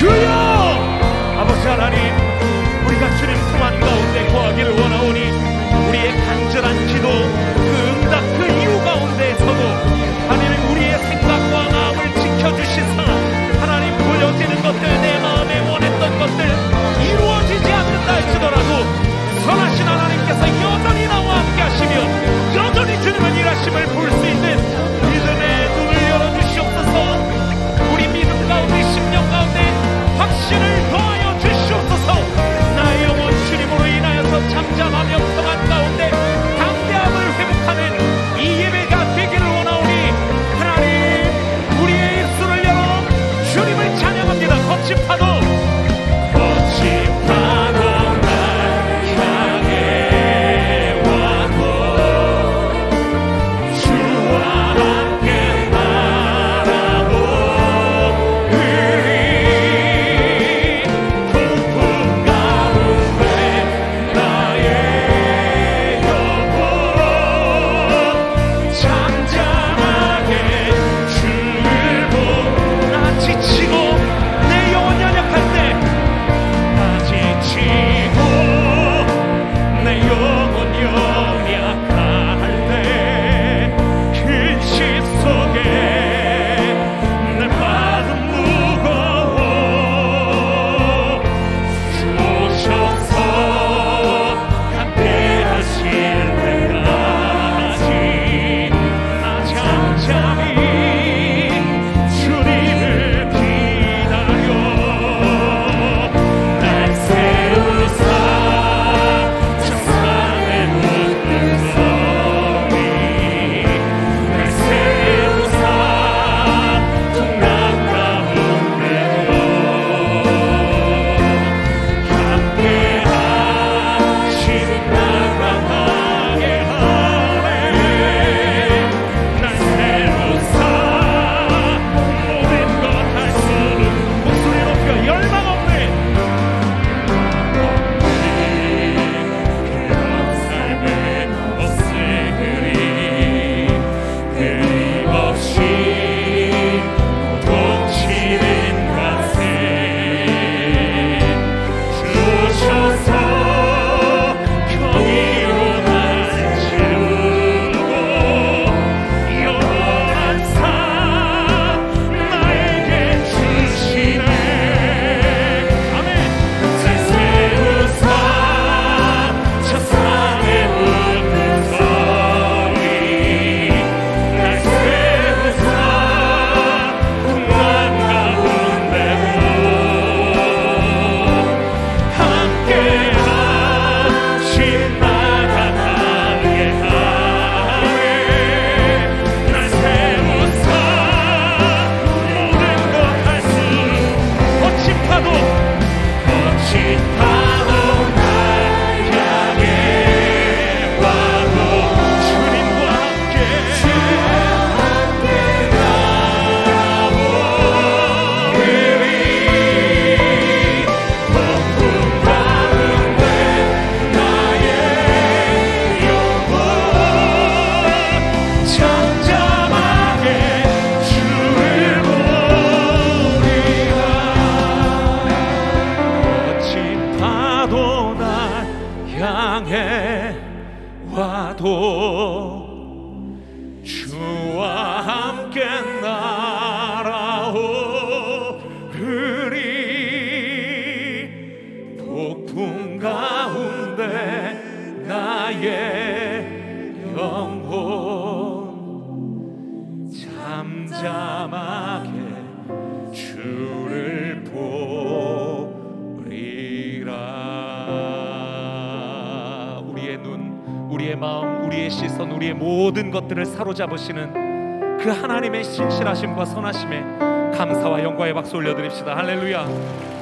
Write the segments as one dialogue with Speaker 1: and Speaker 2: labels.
Speaker 1: 주여 것들을 사로잡으시는 그 하나님의 신실하심과 선하심에 감사와 영광의 박수 올려드립시다. 할렐루야.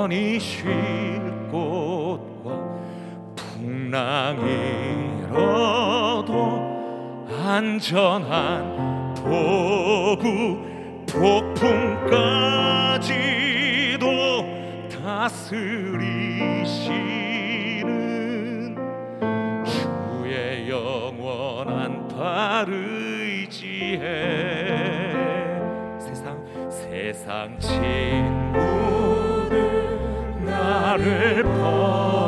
Speaker 1: 편히 쉴 곳과 풍랑이 일어도 안전한 도구 폭풍까지도 다스리시는 주의 영원한 팔을 의지해 세상 세상 친구들 나를 버